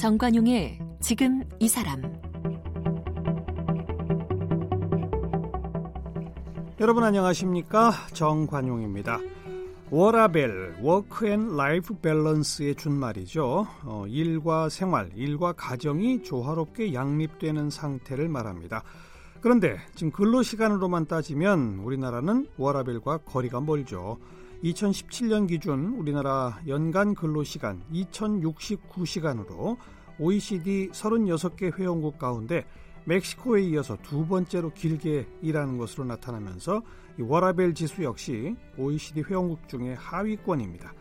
정관용의 지금 이 사람 여러분 안녕하십니까 정관용입니다. 워라밸, work and life balance의 준말이죠. 어, 일과 생활, 일과 가정이 조화롭게 양립되는 상태를 말합니다. 그런데 지금 근로 시간으로만 따지면 우리나라는 워라밸과 거리가 멀죠. 2017년 기준 우리나라 연간 근로시간 2069시간으로 OECD 36개 회원국 가운데 멕시코에 이어서 두 번째로 길게 일하는 것으로 나타나면서 워라벨 지수 역시 OECD 회원국 중에 하위권입니다.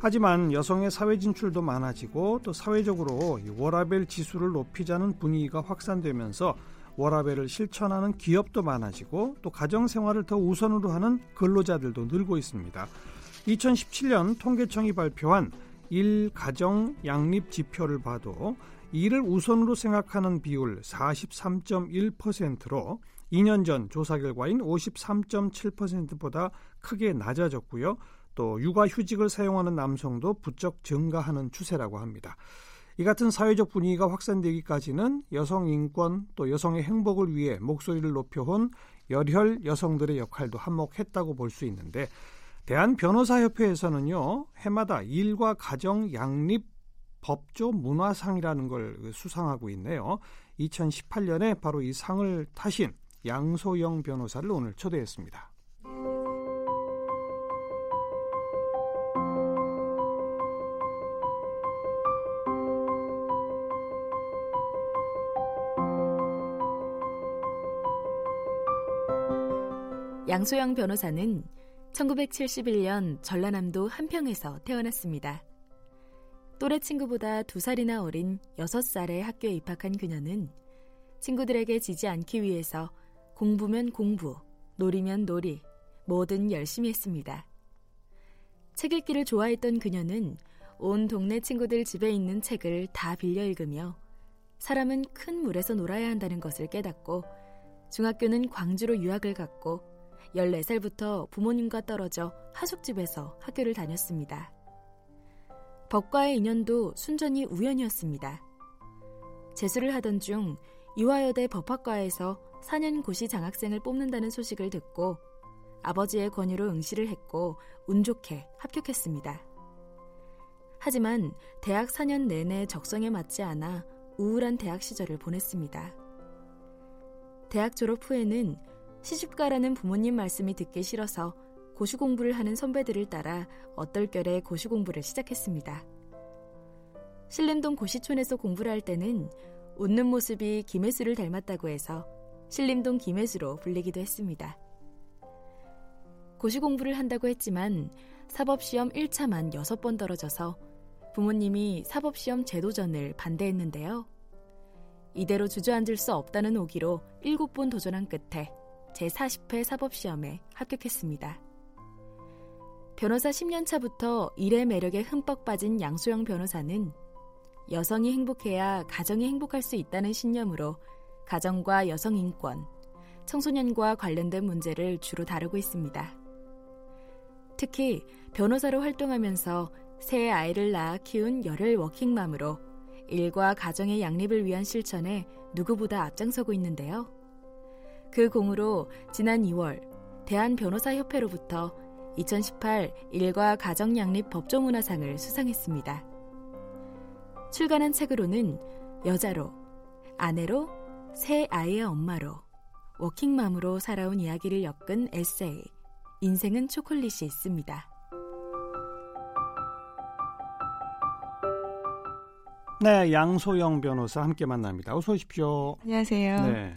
하지만 여성의 사회 진출도 많아지고 또 사회적으로 워라벨 지수를 높이자는 분위기가 확산되면서 워라벨을 실천하는 기업도 많아지고 또 가정 생활을 더 우선으로 하는 근로자들도 늘고 있습니다. 2017년 통계청이 발표한 일가정 양립 지표를 봐도 이를 우선으로 생각하는 비율 43.1%로 2년 전 조사 결과인 53.7%보다 크게 낮아졌고요. 또 육아휴직을 사용하는 남성도 부쩍 증가하는 추세라고 합니다. 이 같은 사회적 분위기가 확산되기까지는 여성 인권 또 여성의 행복을 위해 목소리를 높여온 열혈 여성들의 역할도 한몫했다고 볼 수 있는데 대한 변호사협회에서는요 해마다 일과 가정 양립 법조 문화상이라는 걸 수상하고 있네요. 2018년에 바로 이 상을 타신 양소영 변호사를 오늘 초대했습니다. 양소영 변호사는 1971년 전라남도 한평에서 태어났습니다. 또래 친구보다 두 살이나 어린 6살에 학교에 입학한 그녀는 친구들에게 지지 않기 위해서 공부면 공부, 놀이면 놀이, 뭐든 열심히 했습니다. 책 읽기를 좋아했던 그녀는 온 동네 친구들 집에 있는 책을 다 빌려 읽으며 사람은 큰 물에서 놀아야 한다는 것을 깨닫고 중학교는 광주로 유학을 갔고 14살부터 부모님과 떨어져 하숙집에서 학교를 다녔습니다. 법과의 인연도 순전히 우연이었습니다. 재수를 하던 중 이화여대 법학과에서 4년 고시 장학생을 뽑는다는 소식을 듣고 아버지의 권유로 응시를 했고 운 좋게 합격했습니다. 하지만 대학 4년 내내 적성에 맞지 않아 우울한 대학 시절을 보냈습니다. 대학 졸업 후에는 시집가라는 부모님 말씀이 듣기 싫어서 고시 공부를 하는 선배들을 따라 어떨결에 고시 공부를 시작했습니다. 신림동 고시촌에서 공부를 할 때는 웃는 모습이 김혜수를 닮았다고 해서 신림동 김혜수로 불리기도 했습니다. 고시 공부를 한다고 했지만 사법시험 1차만 6번 떨어져서 부모님이 사법시험 제도전을 반대했는데요. 이대로 주저앉을 수 없다는 오기로 7번 도전한 끝에 제40회 사법시험에 합격했습니다. 변호사 10년 차부터 일의 매력에 흠뻑 빠진 양소영 변호사는 여성이 행복해야 가정이 행복할 수 있다는 신념으로 가정과 여성 인권, 청소년과 관련된 문제를 주로 다루고 있습니다. 특히 변호사로 활동하면서 새 아이를 낳아 키운 열혈 워킹맘으로 일과 가정의 양립을 위한 실천에 누구보다 앞장서고 있는데요. 그 공으로 지난 2월 대한변호사협회로부터 2018 일과 가정양립 법조문화상을 수상했습니다. 출간한 책으로는 여자로, 아내로, 새 아이의 엄마로, 워킹맘으로 살아온 이야기를 엮은 에세이, 인생은 초콜릿이 있습니다. 네, 양소영 변호사 함께 만납니다. 어서 오십시오. 안녕하세요. 네.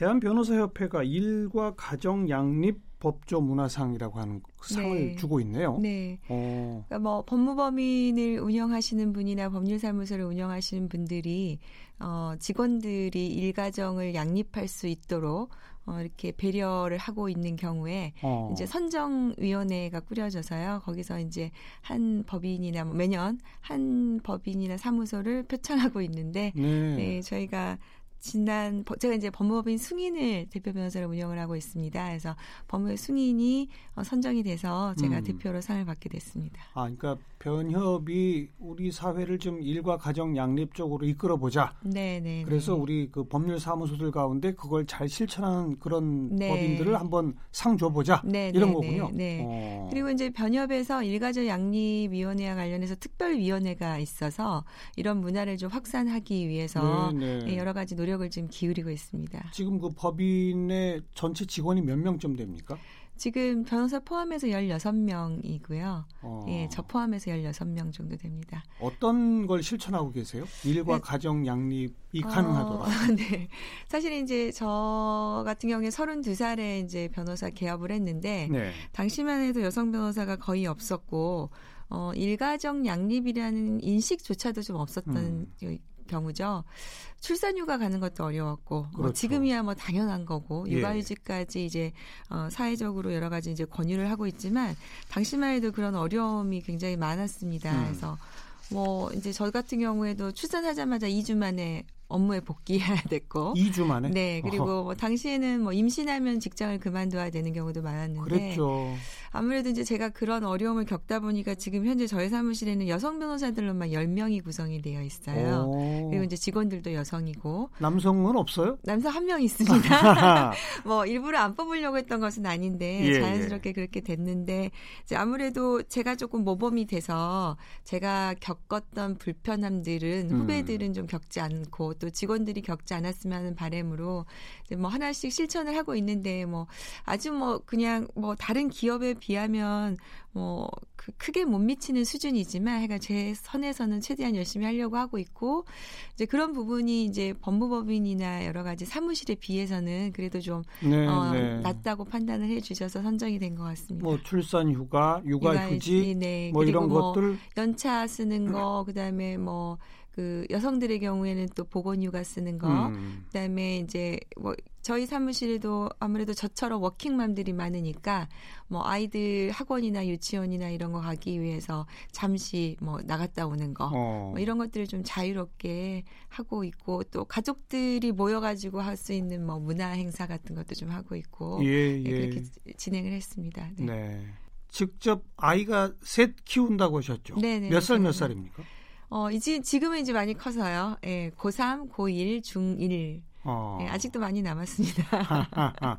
대한 변호사 협회가 일과 가정 양립 법조 문화상이라고 하는 상을 네. 주고 있네요. 네. 어. 그러니까 뭐 법무법인을 운영하시는 분이나 법률사무소를 운영하시는 분들이 어, 직원들이 일가정을 양립할 수 있도록 어, 이렇게 배려를 하고 있는 경우에 어. 이제 선정위원회가 꾸려져서요. 거기서 이제 한 법인이나 뭐 매년 한 법인이나 사무소를 표창하고 있는데 네. 네 저희가 지난 제가 이제 법무법인 승인을 대표 변호사를 운영을 하고 있습니다. 그래서 법무의 승인이 어, 선정이 돼서 제가 음. 대표로 상을 받게 됐습니다. 아, 그러니까 변협이 우리 사회를 좀 일과 가정 양립 쪽으로 이끌어 보자. 네, 네. 그래서 네. 우리 그 법률 사무소들 가운데 그걸 잘 실천하는 그런 네. 법인들을 한번 상 줘 보자. 네, 이런 네, 거군요. 네. 어. 그리고 이제 변협에서 일가족 양립 위원회와 관련해서 특별 위원회가 있어서 이런 문화를 좀 확산하기 위해서 네, 여러 가지 노력을 좀 기울이고 있습니다. 지금 그 법인의 전체 직원이 몇 명쯤 됩니까? 지금 변호사 포함해서 16명이고요. 어. 예, 저 포함해서 16명 정도 됩니다. 어떤 걸 실천하고 계세요? 일과 네. 가정 양립이 어, 가능하도록. 네. 사실 이제 저 같은 경우에 32살에 이제 변호사 개업을 했는데 네. 당시만 해도 여성 변호사가 거의 없었고 어, 일가정 양립이라는 인식조차도 좀 없었던 음. 경우죠. 출산휴가 가는 것도 어려웠고 뭐 그렇죠. 뭐 지금이야 뭐 당연한 거고 예. 육아휴직까지 이제 어, 사회적으로 여러 가지 이제 권유를 하고 있지만 당시만 해도 그런 어려움이 굉장히 많았습니다. 음. 그래서 뭐 이제 저 같은 경우에도 출산하자마자 2주 만에 업무에 복귀해야 됐고 2주 만에 네 그리고 뭐 당시에는 뭐 임신하면 직장을 그만둬야 되는 경우도 많았는데 그랬죠. 아무래도 이제 제가 그런 어려움을 겪다 보니까 지금 현재 저희 사무실에는 여성 변호사들로만 10명이 구성이 되어 있어요. 오. 그리고 이제 직원들도 여성이고 남성은 없어요? 남성 한 명 있습니다. 뭐 일부러 안 뽑으려고 했던 것은 아닌데 예, 자연스럽게 예. 그렇게 됐는데 이제 아무래도 제가 조금 모범이 돼서 제가 겪었던 불편함들은 음. 후배들은 좀 겪지 않고 또 직원들이 겪지 않았으면 하는 바램으로 이제 뭐 하나씩 실천을 하고 있는데 뭐 아주 뭐 그냥 뭐 다른 기업에 비하면 뭐 그 크게 못 미치는 수준이지만 해가 제 선에서는 최대한 열심히 하려고 하고 있고 이제 그런 부분이 이제 법무법인이나 여러 가지 사무실에 비해서는 그래도 좀 네, 어, 네. 낮다고 판단을 해주셔서 선정이 된 것 같습니다. 뭐 출산 휴가, 육아 휴직, 네, 뭐 이런 뭐 것들 연차 쓰는 거, 그다음에 뭐 그 여성들의 경우에는 또 보건 휴가 쓰는 거, 음. 그다음에 이제 뭐 저희 사무실에도 아무래도 저처럼 워킹맘들이 많으니까 뭐 아이들 학원이나 유치원이나 이런 거 가기 위해서 잠시 뭐 나갔다 오는 거, 어. 뭐 이런 것들을 좀 자유롭게 하고 있고 또 가족들이 모여가지고 할 수 있는 뭐 문화 행사 같은 것도 좀 하고 있고 예, 네, 예. 그렇게 진행을 했습니다. 네. 네. 직접 아이가 셋 키운다고 하셨죠? 몇살 몇 살입니까? 어, 이제, 지금은 이제 많이 커서요. 예, 고3, 고1, 중1. 어. 예, 아직도 많이 남았습니다.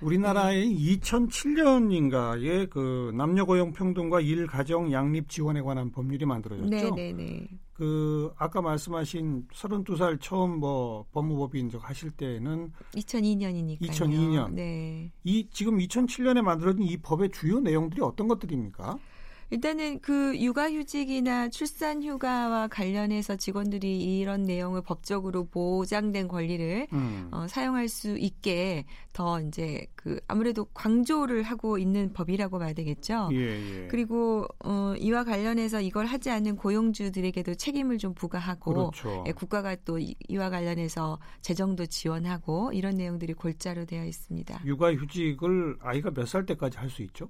우리나라의 네. 2007년인가에 그 남녀 고용 평등과 일 가정 양립 지원에 관한 법률이 만들어졌죠. 네, 네, 네. 그 아까 말씀하신 32살 처음 뭐 법무법인 적 하실 때는 2002년이니까요. 2002년. 네. 이 지금 2007년에 만들어진 이 법의 주요 내용들이 어떤 것들입니까? 일단은 그 육아휴직이나 출산휴가와 관련해서 직원들이 이런 내용을 법적으로 보장된 권리를 음. 어, 사용할 수 있게 더 이제 그 아무래도 강조를 하고 있는 법이라고 봐야 되겠죠. 예, 예. 그리고 어, 이와 관련해서 이걸 하지 않는 고용주들에게도 책임을 좀 부과하고 그렇죠. 예, 국가가 또 이와 관련해서 재정도 지원하고 이런 내용들이 골자로 되어 있습니다. 육아휴직을 아이가 몇 살 때까지 할 수 있죠?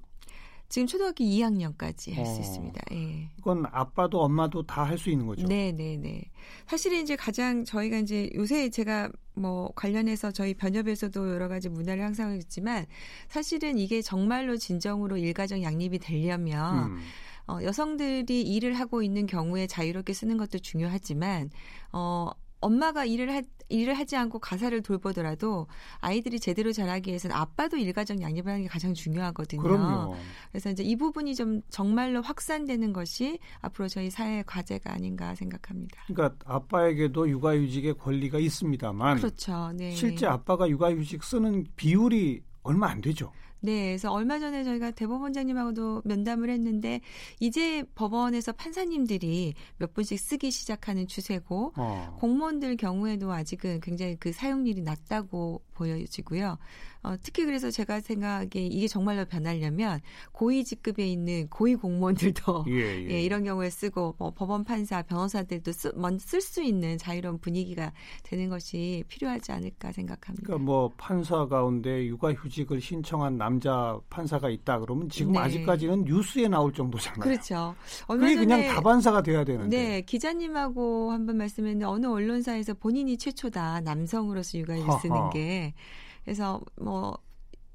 지금 초등학교 2학년까지 할수 어. 있습니다. 예. 이건 아빠도 엄마도 다 할 수 있는 거죠. 네, 네, 네. 사실은 이제 가장 저희가 이제 요새 제가 뭐 관련해서 저희 변협에서도 여러 가지 문화를 항상 했지만 사실은 이게 정말로 진정으로 일가정 양립이 되려면 음. 어, 여성들이 일을 하고 있는 경우에 자유롭게 쓰는 것도 중요하지만 어 엄마가 일을 하, 일을 하지 않고 가사를 돌보더라도 아이들이 제대로 자라기 위해서는 아빠도 일가정 양립을 하는 게 가장 중요하거든요. 그럼요. 그래서 이제 이 부분이 좀 정말로 확산되는 것이 앞으로 저희 사회의 과제가 아닌가 생각합니다. 그러니까 아빠에게도 육아휴직의 권리가 있습니다만 그렇죠. 네. 실제 아빠가 육아휴직 쓰는 비율이 얼마 안 되죠. 네, 그래서 얼마 전에 저희가 대법원장님하고도 면담을 했는데 이제 법원에서 판사님들이 몇 분씩 쓰기 시작하는 추세고 어. 공무원들 경우에도 아직은 굉장히 그 사용률이 낮다고 보여지고요. 어, 특히 그래서 제가 생각하기에 이게 정말로 변하려면 고위 직급에 있는 고위 공무원들도 예, 예. 예, 이런 경우에 쓰고 뭐 법원 판사, 변호사들도 쓸수 있는 자유로운 분위기가 되는 것이 필요하지 않을까 생각합니다. 그러니까 뭐 판사 가운데 육아휴직을 신청한 남 남자 판사가 있다 그러면 지금 네. 아직까지는 뉴스에 나올 정도잖아요. 그렇죠. 그게 그냥 다반사가 돼야 되는데. 네, 기자님하고 한번 말씀했는데 어느 언론사에서 본인이 최초다 남성으로서 하하. 쓰는 게 그래서 뭐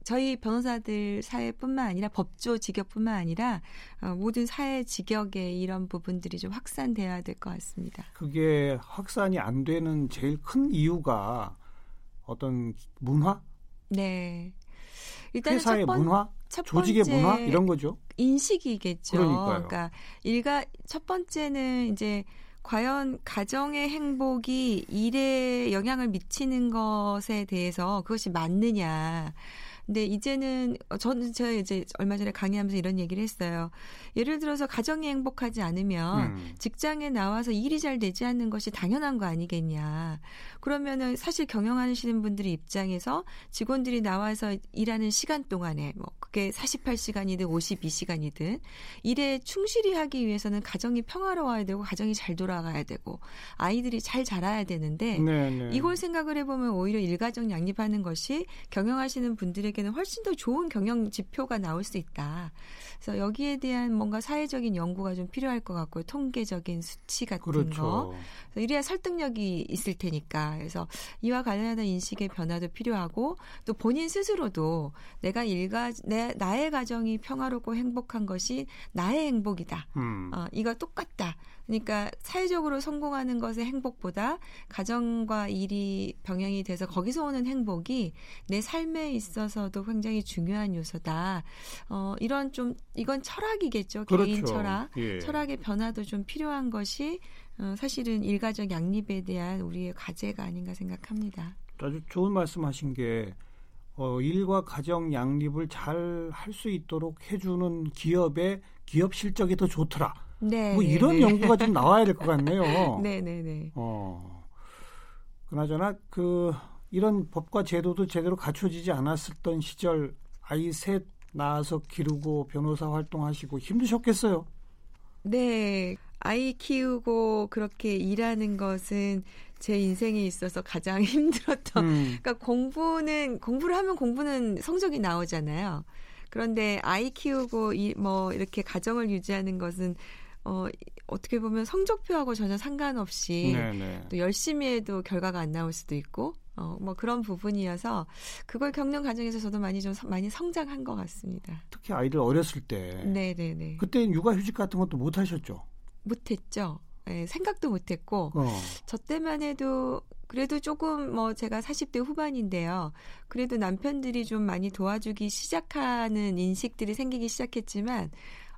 저희 변호사들 사회뿐만 아니라 법조 직역뿐만 아니라 어, 모든 사회 직역에 이런 부분들이 좀 확산돼야 될 것 같습니다. 그게 확산이 안 되는 제일 큰 이유가 어떤 문화, 네. 일단은 회사의 첫, 번, 문화, 첫 조직의 문화 이런 거죠. 인식이겠죠. 그러니까요. 그러니까 일가 첫 번째는 이제 과연 가정의 행복이 일에 영향을 미치는 것에 대해서 그것이 맞느냐. 근데 이제는 어, 저는 제가 이제 얼마 전에 강의하면서 이런 얘기를 했어요. 예를 들어서 가정이 행복하지 않으면 음. 직장에 나와서 일이 잘 되지 않는 것이 당연한 거 아니겠냐. 그러면은 사실 경영하시는 분들의 입장에서 직원들이 나와서 일하는 시간 동안에 뭐 그게 48시간이든 52시간이든 일에 충실히 하기 위해서는 가정이 평화로워야 되고 가정이 잘 돌아가야 되고 아이들이 잘 자라야 되는데 네, 네. 이걸 생각을 해보면 오히려 일가정 양립하는 것이 경영하시는 분들 에게는 훨씬 더 좋은 경영 지표가 나올 수 있다. 그래서 여기에 대한 뭔가 사회적인 연구가 좀 필요할 것 같고요. 통계적인 수치 같은 거. 그렇죠. 그래서 이래야 설득력이 있을 테니까. 그래서 이와 관련한 인식의 변화도 필요하고 또 본인 스스로도 내가 일가 내 나의 가정이 평화롭고 행복한 것이 나의 행복이다. 음. 어, 이거 똑같다. 그러니까 사회적으로 성공하는 것의 행복보다 가정과 일이 병행이 돼서 거기서 오는 행복이 내 삶에 있어서도 굉장히 중요한 요소다. 어, 이런 좀 이건 철학이겠죠. 그렇죠. 개인 철학. 예. 철학의 변화도 좀 필요한 것이 어, 사실은 일가족 양립에 대한 우리의 과제가 아닌가 생각합니다. 아주 좋은 말씀하신 게 어, 일과 가정 양립을 잘 할 수 있도록 해주는 기업의 기업 실적이 더 좋더라. 네. 뭐 네, 이런 네. 연구가 좀 나와야 될 것 같네요. 네, 네, 네. 어. 그나저나 그 이런 법과 제도도 제대로 갖춰지지 않았었던 시절 아이 셋 낳아서 기르고 변호사 활동하시고 힘드셨겠어요. 네. 아이 키우고 그렇게 일하는 것은 제 인생에 있어서 가장 힘들었던 음. 그러니까 공부는 공부를 하면 공부는 성적이 나오잖아요. 그런데 아이 키우고 이, 뭐 이렇게 가정을 유지하는 것은 어 어떻게 보면 성적표하고 전혀 상관없이 네네. 또 열심히 해도 결과가 안 나올 수도 있고 어 뭐 그런 부분이어서 그걸 겪는 과정에서 저도 많이 좀 성- 많이 성장한 것 같습니다. 특히 아이들 어렸을 때 네, 네, 네. 그때 육아휴직 같은 것도 못 하셨죠. 못 했죠. 예, 생각도 못 했고 어. 저 때만 해도 그래도 조금 뭐 제가 40대 후반인데요. 그래도 남편들이 좀 많이 도와주기 시작하는 인식들이 생기기 시작했지만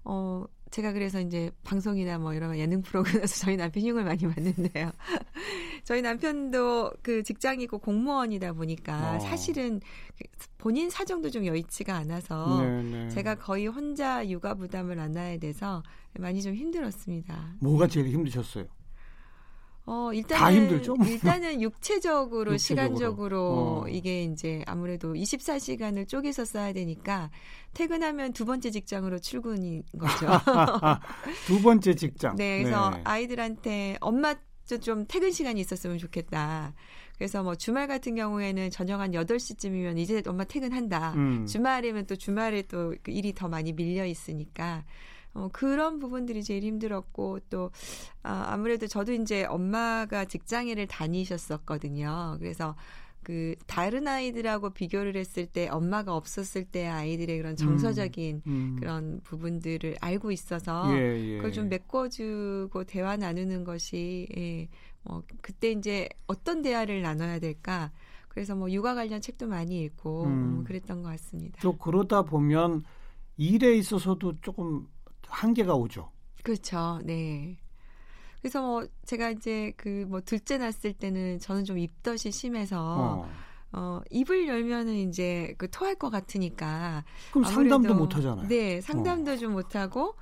어 제가 그래서 이제 방송이나 뭐 이런 예능 프로그램에서 저희 남편 흉을 많이 받는데요. 저희 남편도 그 직장이고 공무원이다 보니까 어. 사실은 본인 사정도 좀 여의치가 않아서 네네. 제가 거의 혼자 육아 부담을 안아야 돼서 많이 좀 힘들었습니다. 뭐가 제일 힘드셨어요? 어, 일단은 다 힘들죠? 일단은 육체적으로, 육체적으로. 시간적으로 어. 이게 이제 아무래도 24시간을 쪼개서 써야 되니까 퇴근하면 두 번째 직장으로 출근인 거죠. 두 번째 직장. 네, 그래서 네. 아이들한테 엄마 좀- 좀 퇴근 시간이 있었으면 좋겠다. 그래서 뭐 주말 같은 경우에는 저녁 한 8시쯤이면 이제 엄마 퇴근한다. 음. 주말이면 또 주말에 또그 일이 더 많이 밀려 있으니까 어, 그런 부분들이 제일 힘들었고 또 아, 아무래도 저도 이제 엄마가 직장일을 다니셨었거든요. 그래서 그 다른 아이들하고 비교를 했을 때 엄마가 없었을 때 아이들의 그런 정서적인 음. 그런 부분들을 알고 있어서 예, 예. 그걸 좀 메꿔주고 대화 나누는 것이 예, 어, 그때 이제 어떤 대화를 나눠야 될까 그래서 뭐 육아 관련 책도 많이 읽고 음. 음, 그랬던 것 같습니다. 또 그러다 보면 일에 있어서도 조금 한계가 오죠. 그렇죠. 네. 그래서 뭐 제가 이제 그 뭐 둘째 낳았을 때는 저는 좀 입덧이 심해서 어. 어, 입을 열면은 이제 그 토할 것 같으니까 그럼 아무래도- 상담도 못 하잖아요. 어. 네, 상담도 좀 못 하고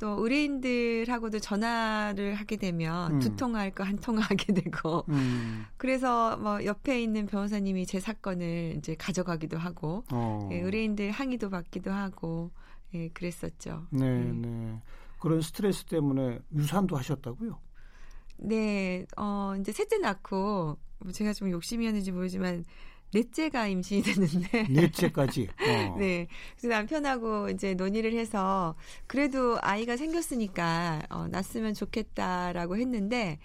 또 의뢰인들하고도 전화를 하게 되면 음. 두 통화할 거 한 통화 하게 되고 음. 그래서 뭐 옆에 있는 변호사님이 제 사건을 이제 가져가기도 하고 어. 예, 의뢰인들 항의도 받기도 하고 예, 그랬었죠. 네, 음. 네. 그런 스트레스 때문에 유산도 하셨다고요? 네, 어, 이제 셋째 낳고, 뭐 제가 좀 욕심이었는지 모르지만, 넷째가 임신이 됐는데. 넷째까지. 어. 네. 그래서 남편하고 이제 논의를 해서 그래도 아이가 생겼으니까 어, 낳았으면 좋겠다라고 했는데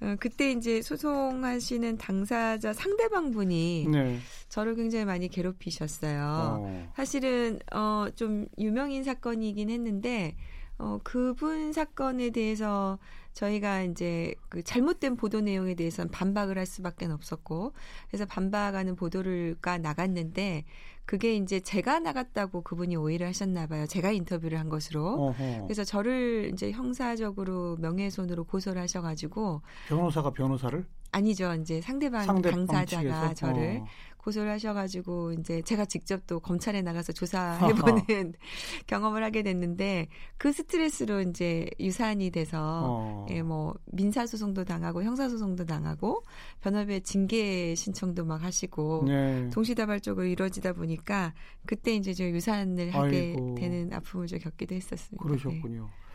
어, 그때 이제 소송하시는 당사자 상대방 분이 네. 저를 굉장히 많이 괴롭히셨어요. 어. 사실은 어, 좀 유명인 사건이긴 했는데 어, 그분 사건에 대해서 저희가 이제 그 잘못된 보도 내용에 대해서는 반박을 할 수밖에 없었고 그래서 반박하는 보도를가 나갔는데 그게 이제 제가 나갔다고 그분이 오해를 하셨나 봐요. 제가 인터뷰를 한 것으로. 어허. 그래서 저를 이제 형사적으로 명예훼손으로 고소를 하셔가지고 변호사가 변호사를 아니죠. 이제 상대방, 상대방 당사자가 측에서? 저를 어. 고소를 하셔가지고 이제 제가 직접 또 검찰에 나가서 조사해보는 경험을 하게 됐는데 그 스트레스로 이제 유산이 돼서 어. 예, 뭐 민사 소송도 당하고 형사 소송도 당하고 변호사의 징계 신청도 막 하시고 네. 동시다발적으로 이루어지다 보니까 그때 이제 저 유산을 하게 아이고. 되는 아픔을 좀 겪기도 했었습니다. 그러셨군요. 네.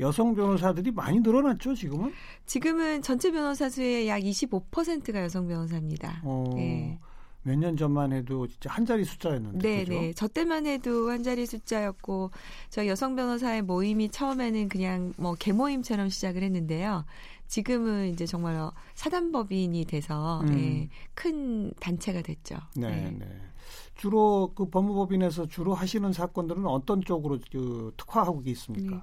여성 변호사들이 많이 늘어났죠, 지금은? 지금은 전체 변호사 수의 약 25%가 여성 변호사입니다. 어. 네. 몇 년 전만 해도 진짜 한 자리 숫자였는데. 네, 네. 저 때만 해도 한 자리 숫자였고 저 여성 변호사의 모임이 처음에는 그냥 뭐 개모임처럼 시작을 했는데요. 지금은 이제 정말 사단법인이 돼서 음. 네, 큰 단체가 됐죠. 네, 네. 네. 주로 그 법무법인에서 주로 하시는 사건들은 어떤 쪽으로 그 특화하고 있습니까? 네.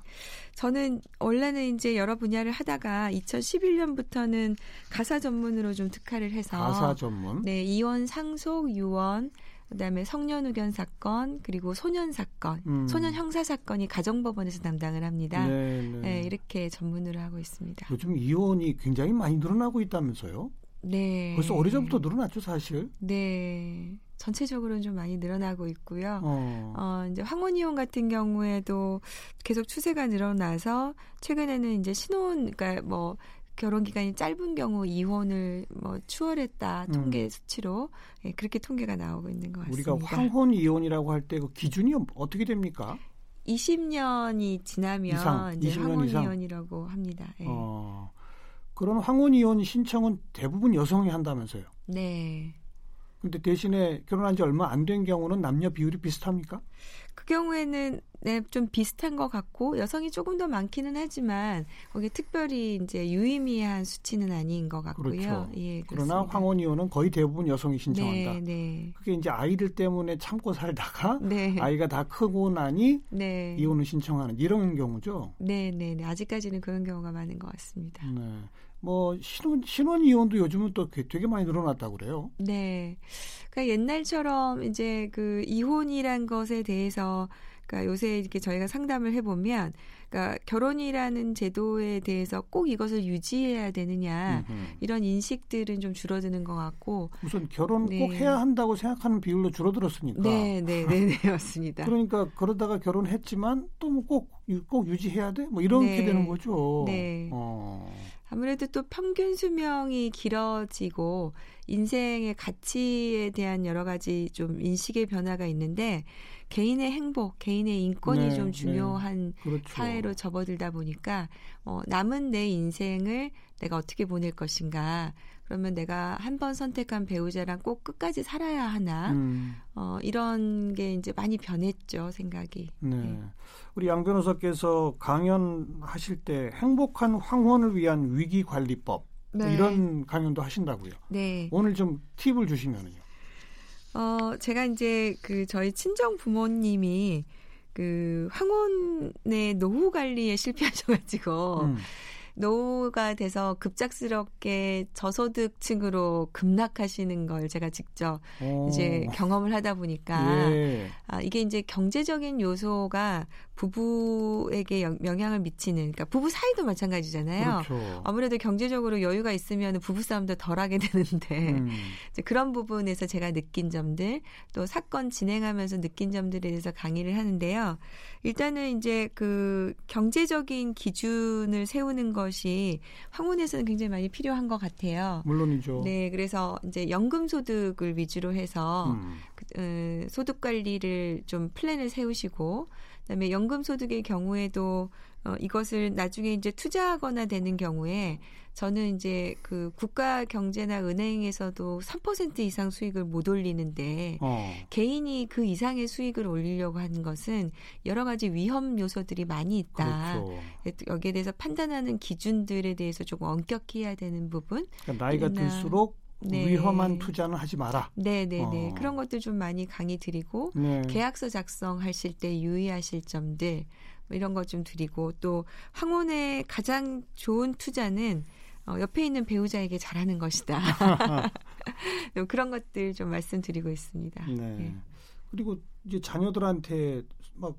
저는 원래는 이제 여러 분야를 하다가 2011년부터는 가사 전문으로 좀 특화를 해서 가사 전문. 네, 이원 상속 유언 그다음에 성년 의견 사건 그리고 소년 사건, 음. 소년 형사 사건이 가정법원에서 담당을 합니다. 네, 네. 네, 이렇게 전문으로 하고 있습니다. 요즘 이혼이 굉장히 많이 늘어나고 있다면서요? 네. 벌써 오래전부터 늘어났죠, 사실. 네. 전체적으로는 좀 많이 늘어나고 있고요. 어. 어 이제 황혼이혼 같은 경우에도 계속 추세가 늘어나서 최근에는 이제 신혼 그러니까 뭐 결혼 기간이 짧은 경우 이혼을 뭐 추월했다 음. 통계 수치로 예, 그렇게 통계가 나오고 있는 것 같습니다. 우리가 황혼 이혼이라고 할 때 그 기준이 어떻게 됩니까? 20년이 지나면 이상, 이제 황혼 이혼이라고 합니다. 예. 어, 그런 황혼 이혼 신청은 대부분 여성이 한다면서요? 네. 근데 대신에 결혼한 지 얼마 안 된 경우는 남녀 비율이 비슷합니까? 그 경우에는 네, 좀 비슷한 것 같고 여성이 조금 더 많기는 하지만 거기 특별히 이제 유의미한 수치는 아닌 것 같고요. 그렇죠. 예, 그러나 황혼 이혼은 거의 대부분 여성이 신청한다. 네, 네. 그게 이제 아이들 때문에 참고 살다가 네. 아이가 다 크고 나니 네. 이혼을 신청하는 이런 경우죠. 네, 네, 네. 아직까지는 그런 경우가 많은 것 같습니다. 네. 뭐 신혼 신혼 이혼도 요즘은 또 되게 많이 늘어났다고 그래요. 네. 그러니까 옛날처럼 이제 그 이혼이란 것에 대해서 그러니까 요새 이렇게 저희가 상담을 해보면, 그러니까 결혼이라는 제도에 대해서 꼭 이것을 유지해야 되느냐 음흠. 이런 인식들은 좀 줄어드는 것 같고. 우선 결혼 네. 꼭 해야 한다고 생각하는 비율로 줄어들었으니까. 네, 네, 네, 네 맞습니다. 그러니까 그러다가 결혼했지만 또뭐꼭꼭 유지해야 돼? 뭐 이렇게 네. 되는 거죠. 네. 어. 아무래도 또 평균 수명이 길어지고 인생의 가치에 대한 여러 가지 좀 인식의 변화가 있는데 개인의 행복, 개인의 인권이 네, 좀 네. 중요한 네. 그렇죠. 사회로 접어들다 보니까 어, 남은 내 인생을 내가 어떻게 보낼 것인가 그러면 내가 한 번 선택한 배우자랑 꼭 끝까지 살아야 하나 음. 어, 이런 게 이제 많이 변했죠 생각이. 네. 네. 우리 양 변호사께서 강연하실 때 행복한 황혼을 위한 위기 관리법 네. 이런 강연도 하신다고요. 네. 오늘 좀 팁을 주시면은요. 어, 제가 이제 그 저희 친정 부모님이 그 황혼의 노후 관리에 실패하셔가지고 음. 노후가 돼서 급작스럽게 저소득층으로 급락하시는 걸 제가 직접 오. 이제 경험을 하다 보니까 예. 아, 이게 이제 경제적인 요소가 부부에게 영향을 미치는 그러니까 부부 사이도 마찬가지잖아요. 그렇죠. 아무래도 경제적으로 여유가 있으면 부부 싸움도 덜하게 되는데 음. 이제 그런 부분에서 제가 느낀 점들 또 사건 진행하면서 느낀 점들에 대해서 강의를 하는데요. 일단은 이제 그 경제적인 기준을 세우는 것이 황혼에서는 굉장히 많이 필요한 것 같아요. 물론이죠. 네, 그래서 이제 연금 소득을 위주로 해서 음. 그, 어, 소득 관리를 좀 플랜을 세우시고 그다음에 연금 소득의 경우에도 어, 이것을 나중에 이제 투자하거나 되는 경우에 저는 이제 그 국가 경제나 은행에서도 3% 이상 수익을 못 올리는데 어. 개인이 그 이상의 수익을 올리려고 하는 것은 여러 가지 위험 요소들이 많이 있다. 그렇죠. 여기에 대해서 판단하는 기준들에 대해서 조금 엄격히 해야 되는 부분. 그러니까 나이가 들수록 네. 위험한 투자는 하지 마라. 네, 네, 네. 어. 그런 것들 좀 많이 강의 드리고 네. 계약서 작성하실 때 유의하실 점들 뭐 이런 것 좀 드리고 또 항원의 가장 좋은 투자는 어, 옆에 있는 배우자에게 잘하는 것이다. 그런 것들 좀 말씀드리고 있습니다. 네. 네. 그리고 이제 자녀들한테 막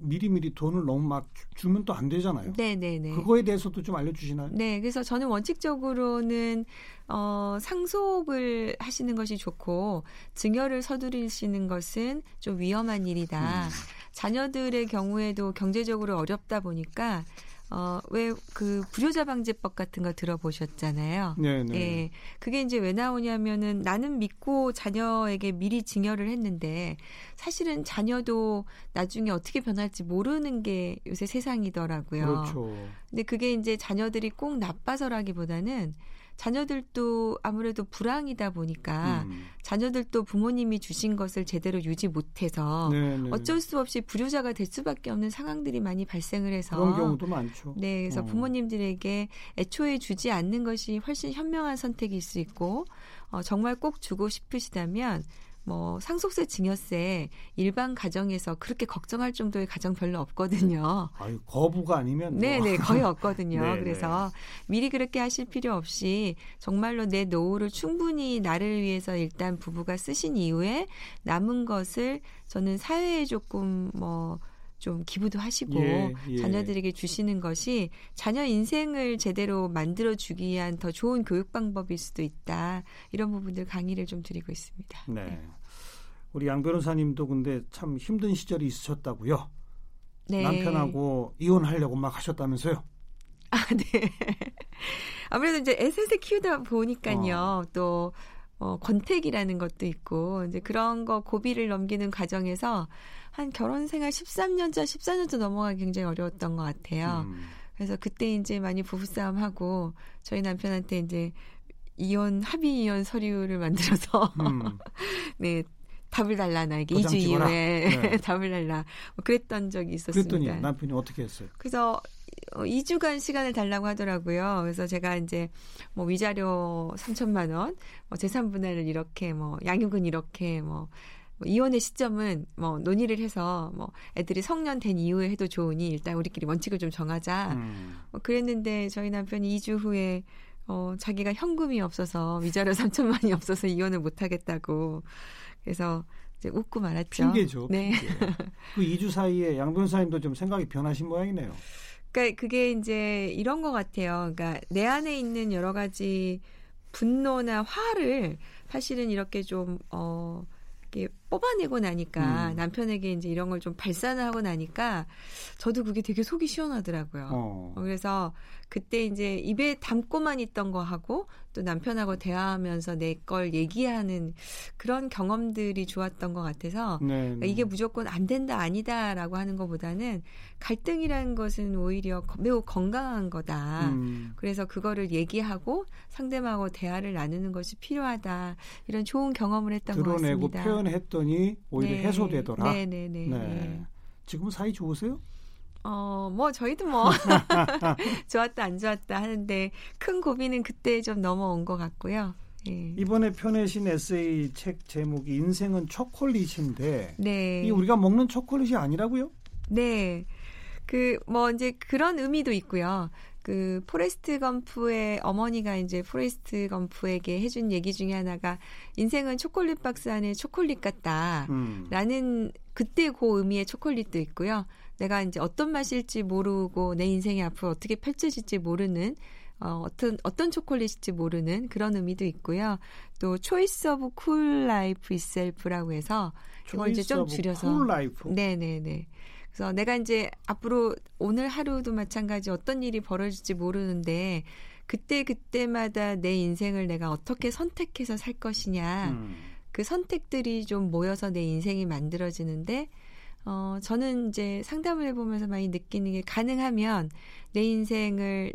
미리미리 돈을 너무 막 주면 또 안 되잖아요. 네, 네, 네. 그거에 대해서도 좀 알려주시나요? 네, 그래서 저는 원칙적으로는 어, 상속을 하시는 것이 좋고 증여를 서두르시는 것은 좀 위험한 일이다. 음. 자녀들의 경우에도 경제적으로 어렵다 보니까 어, 왜 그 불효자 방지법 같은 거 들어보셨잖아요. 네, 네. 예. 그게 이제 왜 나오냐면은 나는 믿고 자녀에게 미리 증여를 했는데 사실은 자녀도 나중에 어떻게 변할지 모르는 게 요새 세상이더라고요. 그렇죠. 근데 그게 이제 자녀들이 꼭 나빠서라기보다는 자녀들도 아무래도 불황이다 보니까 음. 자녀들도 부모님이 주신 것을 제대로 유지 못해서 네네. 네. 어쩔 수 없이 불효자가 될 수밖에 없는 상황들이 많이 발생을 해서 그런 경우도 많죠. 네, 그래서 어. 부모님들에게 애초에 주지 않는 것이 훨씬 현명한 선택일 수 있고 어, 정말 꼭 주고 싶으시다면 뭐 상속세, 증여세 일반 가정에서 그렇게 걱정할 정도의 가정 별로 없거든요. 아유, 거부가 아니면 뭐. 네, 네, 거의 없거든요. 그래서 미리 그렇게 하실 필요 없이 정말로 내 노후를 충분히 나를 위해서 일단 부부가 쓰신 이후에 남은 것을 저는 사회에 조금 뭐 좀 기부도 하시고 예, 예. 자녀들에게 주시는 것이 자녀 인생을 제대로 만들어 주기 위한 더 좋은 교육 방법일 수도 있다. 이런 부분들 강의를 좀 드리고 있습니다. 네. 네. 우리 양 변호사님도 근데 참 힘든 시절이 있으셨다고요. 네. 남편하고 이혼하려고 막 하셨다면서요? 아, 네. 아무래도 이제 애셋을 키우다 보니까요. 어. 또 어, 권태기라는 것도 있고 이제 그런 거 고비를 넘기는 과정에서 한 결혼 생활 13년차, 14년차 넘어가기 굉장히 어려웠던 것 같아요. 음. 그래서 그때 이제 많이 부부싸움 하고 저희 남편한테 이제 이혼 합의 이혼 서류를 만들어서 음. 네 답을 달라 나에게 2주 이후에 네. 답을 달라 뭐 그랬던 적이 있었습니다. 그랬더니 남편이 어떻게 했어요? 그래서 2주간 어, 시간을 달라고 하더라고요. 그래서 제가 이제 뭐 위자료 3천만 원, 뭐 재산 분할을 이렇게 뭐 양육은 이렇게 뭐뭐 이혼의 시점은 뭐 논의를 해서 뭐 애들이 성년 된 이후에 해도 좋으니 일단 우리끼리 원칙을 좀 정하자. 음. 뭐 그랬는데 저희 남편이 2주 후에 어 자기가 현금이 없어서 위자료 3천만이 없어서 이혼을 못 하겠다고. 그래서 이제 웃고 말았죠. 핑계죠. 네. 핑계. 그 2주 사이에 양 변호사님도 좀 생각이 변하신 모양이네요. 그러니까 그게 이제 이런 것 같아요. 그러니까 내 안에 있는 여러 가지 분노나 화를 사실은 이렇게 좀 어. 이렇게 뽑아내고 나니까 음. 남편에게 이제 이런 걸 좀 발산을 하고 나니까 저도 그게 되게 속이 시원하더라고요. 어. 그래서 그때 이제 입에 담고만 있던 거 하고 또 남편하고 대화하면서 내 걸 얘기하는 그런 경험들이 좋았던 것 같아서 네, 그러니까 네. 이게 무조건 안 된다 아니다라고 하는 것보다는 갈등이라는 것은 오히려 매우 건강한 거다. 음. 그래서 그거를 얘기하고 상대방하고 대화를 나누는 것이 필요하다. 이런 좋은 경험을 했던 것 같습니다. 드러내고 표현했 더니 오히려 네. 해소되더라. 네네네. 네. 네, 네. 네. 지금 사이 좋으세요? 어, 뭐, 저희도 뭐, 좋았다, 안 좋았다 하는데, 큰 고비는 그때 좀 넘어온 것 같고요. 예. 이번에 펴내신 에세이 책 제목이 인생은 초콜릿인데, 네. 이 우리가 먹는 초콜릿이 아니라고요? 네. 그, 뭐, 이제 그런 의미도 있고요. 그, 포레스트 검프의 어머니가 이제 포레스트 검프에게 해준 얘기 중에 하나가, 인생은 초콜릿 박스 안에 초콜릿 같다. 음. 라는, 그때 그 의미의 초콜릿도 있고요. 내가 이제 어떤 맛일지 모르고 내 인생이 앞으로 어떻게 펼쳐질지 모르는 어, 어떤 어떤 초콜릿일지 모르는 그런 의미도 있고요. 또 choice of cool life itself라고 해서 이걸 이제 좀 줄여서 cool life. 네, 네, 네. 그래서 내가 이제 앞으로 오늘 하루도 마찬가지 어떤 일이 벌어질지 모르는데 그때 그때마다 내 인생을 내가 어떻게 선택해서 살 것이냐. 음. 그 선택들이 좀 모여서 내 인생이 만들어지는데 어, 저는 이제 상담을 해보면서 많이 느끼는 게 가능하면 내 인생을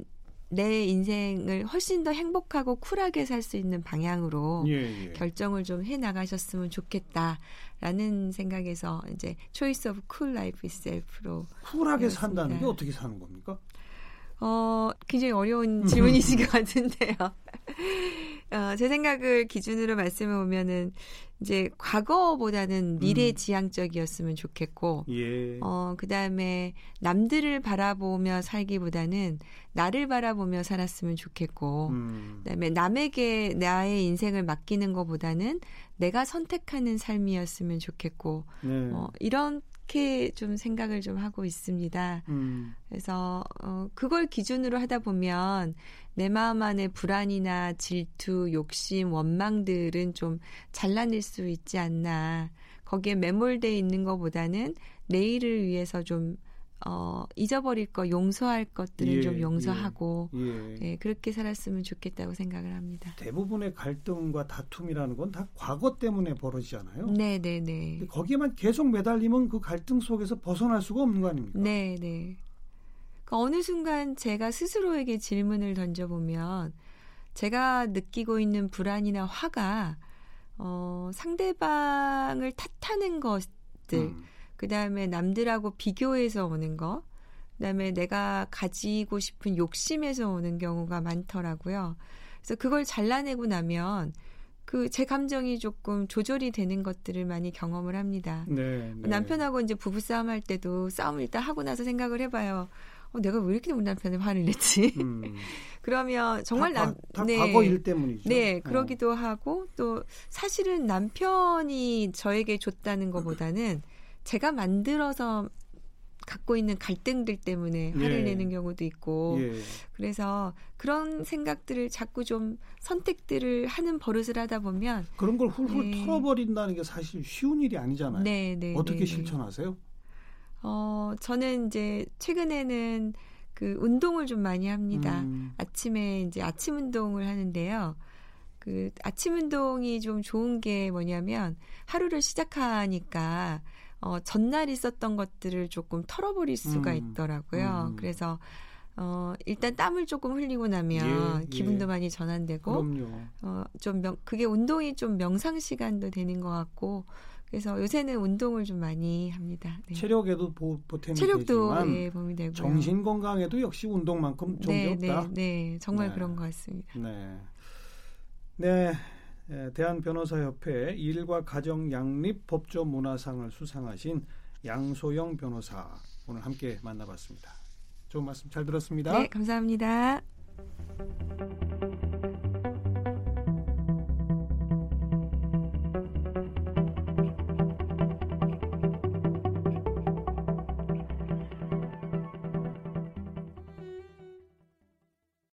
내 인생을 훨씬 더 행복하고 쿨하게 살 수 있는 방향으로 예, 예. 결정을 좀 해 나가셨으면 좋겠다라는 생각에서 이제 choice of cool life itself로 쿨하게 되었습니다. 산다는 게 어떻게 사는 겁니까? 어, 굉장히 어려운 질문이신 것 같은데요. 어, 제 생각을 기준으로 말씀해 보면은 이제 과거보다는 미래 음. 지향적이었으면 좋겠고, 예. 어, 그 다음에 남들을 바라보며 살기보다는 나를 바라보며 살았으면 좋겠고, 음. 그 다음에 남에게 나의 인생을 맡기는 것보다는 내가 선택하는 삶이었으면 좋겠고, 네. 어, 이런 그렇게 좀 생각을 좀 하고 있습니다. 음. 그래서 어 그걸 기준으로 하다 보면 내 마음 안에 불안이나 질투, 욕심, 원망들은 좀 잘라낼 수 있지 않나. 거기에 매몰돼 있는 것보다는 내일을 위해서 좀 어, 잊어버릴 거, 용서할 것들을 예, 좀 용서하고, 예, 예. 예, 그렇게 살았으면 좋겠다고 생각을 합니다. 대부분의 갈등과 다툼이라는 건 다 과거 때문에 벌어지잖아요. 네, 네, 네. 거기에만 계속 매달리면 그 갈등 속에서 벗어날 수가 없는 거 아닙니까? 네, 네. 그러니까 어느 순간 제가 스스로에게 질문을 던져보면, 제가 느끼고 있는 불안이나 화가, 어, 상대방을 탓하는 것들, 음. 그 다음에 남들하고 비교해서 오는 거, 그 다음에 내가 가지고 싶은 욕심에서 오는 경우가 많더라고요. 그래서 그걸 잘라내고 나면 그 제 감정이 조금 조절이 되는 것들을 많이 경험을 합니다. 네, 네. 남편하고 이제 부부싸움 할 때도 싸움을 일단 하고 나서 생각을 해봐요. 어, 내가 왜 이렇게 우리 남편에 화를 냈지? 음. 그러면 정말 다, 남, 다, 네, 과거 일 때문이죠. 네, 어. 그러기도 어. 하고 또 사실은 남편이 저에게 줬다는 것보다는 제가 만들어서 갖고 있는 갈등들 때문에 화를 예. 내는 경우도 있고 예. 그래서 그런 생각들을 자꾸 좀 선택들을 하는 버릇을 하다 보면 그런 걸 훌훌 네. 털어버린다는 게 사실 쉬운 일이 아니잖아요. 네, 네, 어떻게 네, 네. 실천하세요? 어 저는 이제 최근에는 그 운동을 좀 많이 합니다. 음. 아침에 이제 아침 운동을 하는데요. 그 아침 운동이 좀 좋은 게 뭐냐면 하루를 시작하니까 어, 전날 있었던 것들을 조금 털어버릴 수가 음. 있더라고요. 음. 그래서 어, 일단 땀을 조금 흘리고 나면 예, 기분도 예. 많이 전환되고, 그럼요. 어, 좀 명, 그게 운동이 좀 명상 시간도 되는 것 같고, 그래서 요새는 운동을 좀 많이 합니다. 네. 체력에도 보, 탬이 체력도 되지만 예, 보이 되고요. 정신 건강에도 역시 운동만큼 좋은 네, 게 없다. 네, 네, 정말 네. 그런 것 같습니다. 네, 네. 예, 대한변호사협회 일과 가정 양립 법조 문화상을 수상하신 양소영 변호사 오늘 함께 만나봤습니다. 좋은 말씀 잘 들었습니다. 네, 감사합니다.